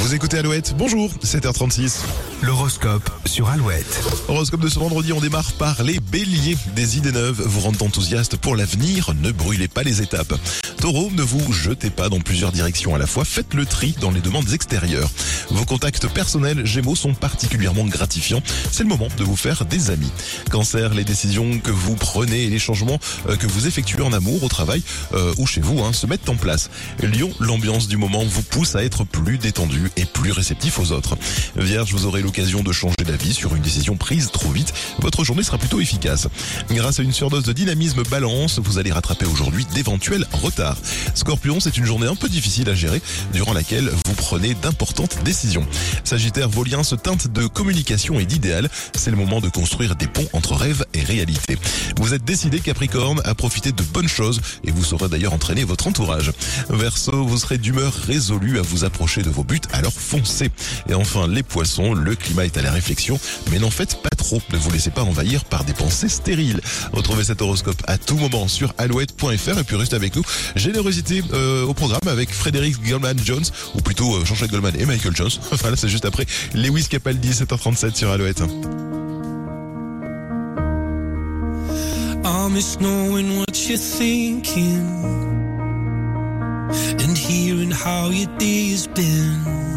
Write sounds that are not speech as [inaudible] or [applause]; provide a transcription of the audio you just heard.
Vous écoutez Alouette, bonjour, 7h36. L'horoscope sur Alouette. Horoscope de ce vendredi, on démarre par les béliers. Des idées neuves vous rendent enthousiaste pour l'avenir, ne brûlez pas les étapes. Taureau, ne vous jetez pas dans plusieurs directions à la fois, faites le tri dans les demandes extérieures. Vos contacts personnels Gémeaux sont particulièrement gratifiants, c'est le moment de vous faire des amis. Cancer, les décisions que vous prenez et les changements euh, que vous effectuez en amour, au travail euh, ou chez vous hein, se mettent en place. Lion, l'ambiance du moment vous pousse à être plus détendu et plus réceptif aux autres. Vierge, vous aurez l'occasion de changer d'avis sur une décision prise trop vite. Votre journée sera plutôt efficace. Grâce à une surdose de dynamisme balance, vous allez rattraper aujourd'hui d'éventuels retards. Scorpion, c'est une journée un peu difficile à gérer, durant laquelle vous prenez d'importantes décisions. Sagittaire, vos liens se teintent de communication et d'idéal. C'est le moment de construire des ponts entre rêve et réalité. Vous êtes décidé, Capricorne, à profiter de bonnes choses et vous saurez d'ailleurs entraîner votre entourage. Verseau, vous serez d'humeur résolue à vous approcher de vos buts, alors foncez. Et enfin, les poissons, le climat est à la réflexion, mais n'en faites pas trop. Ne vous laissez pas envahir par des pensées stériles. Retrouvez cet horoscope à tout moment sur alouette.fr et puis restez avec nous. Générosité euh, au programme avec Frédéric Goldman Jones, ou plutôt euh, Jean-Jacques Goldman et Michael Jones. [laughs] Enfin là, c'est juste après Lewis Capaldi, 7h37 sur Alouette. Hearing how your day has been.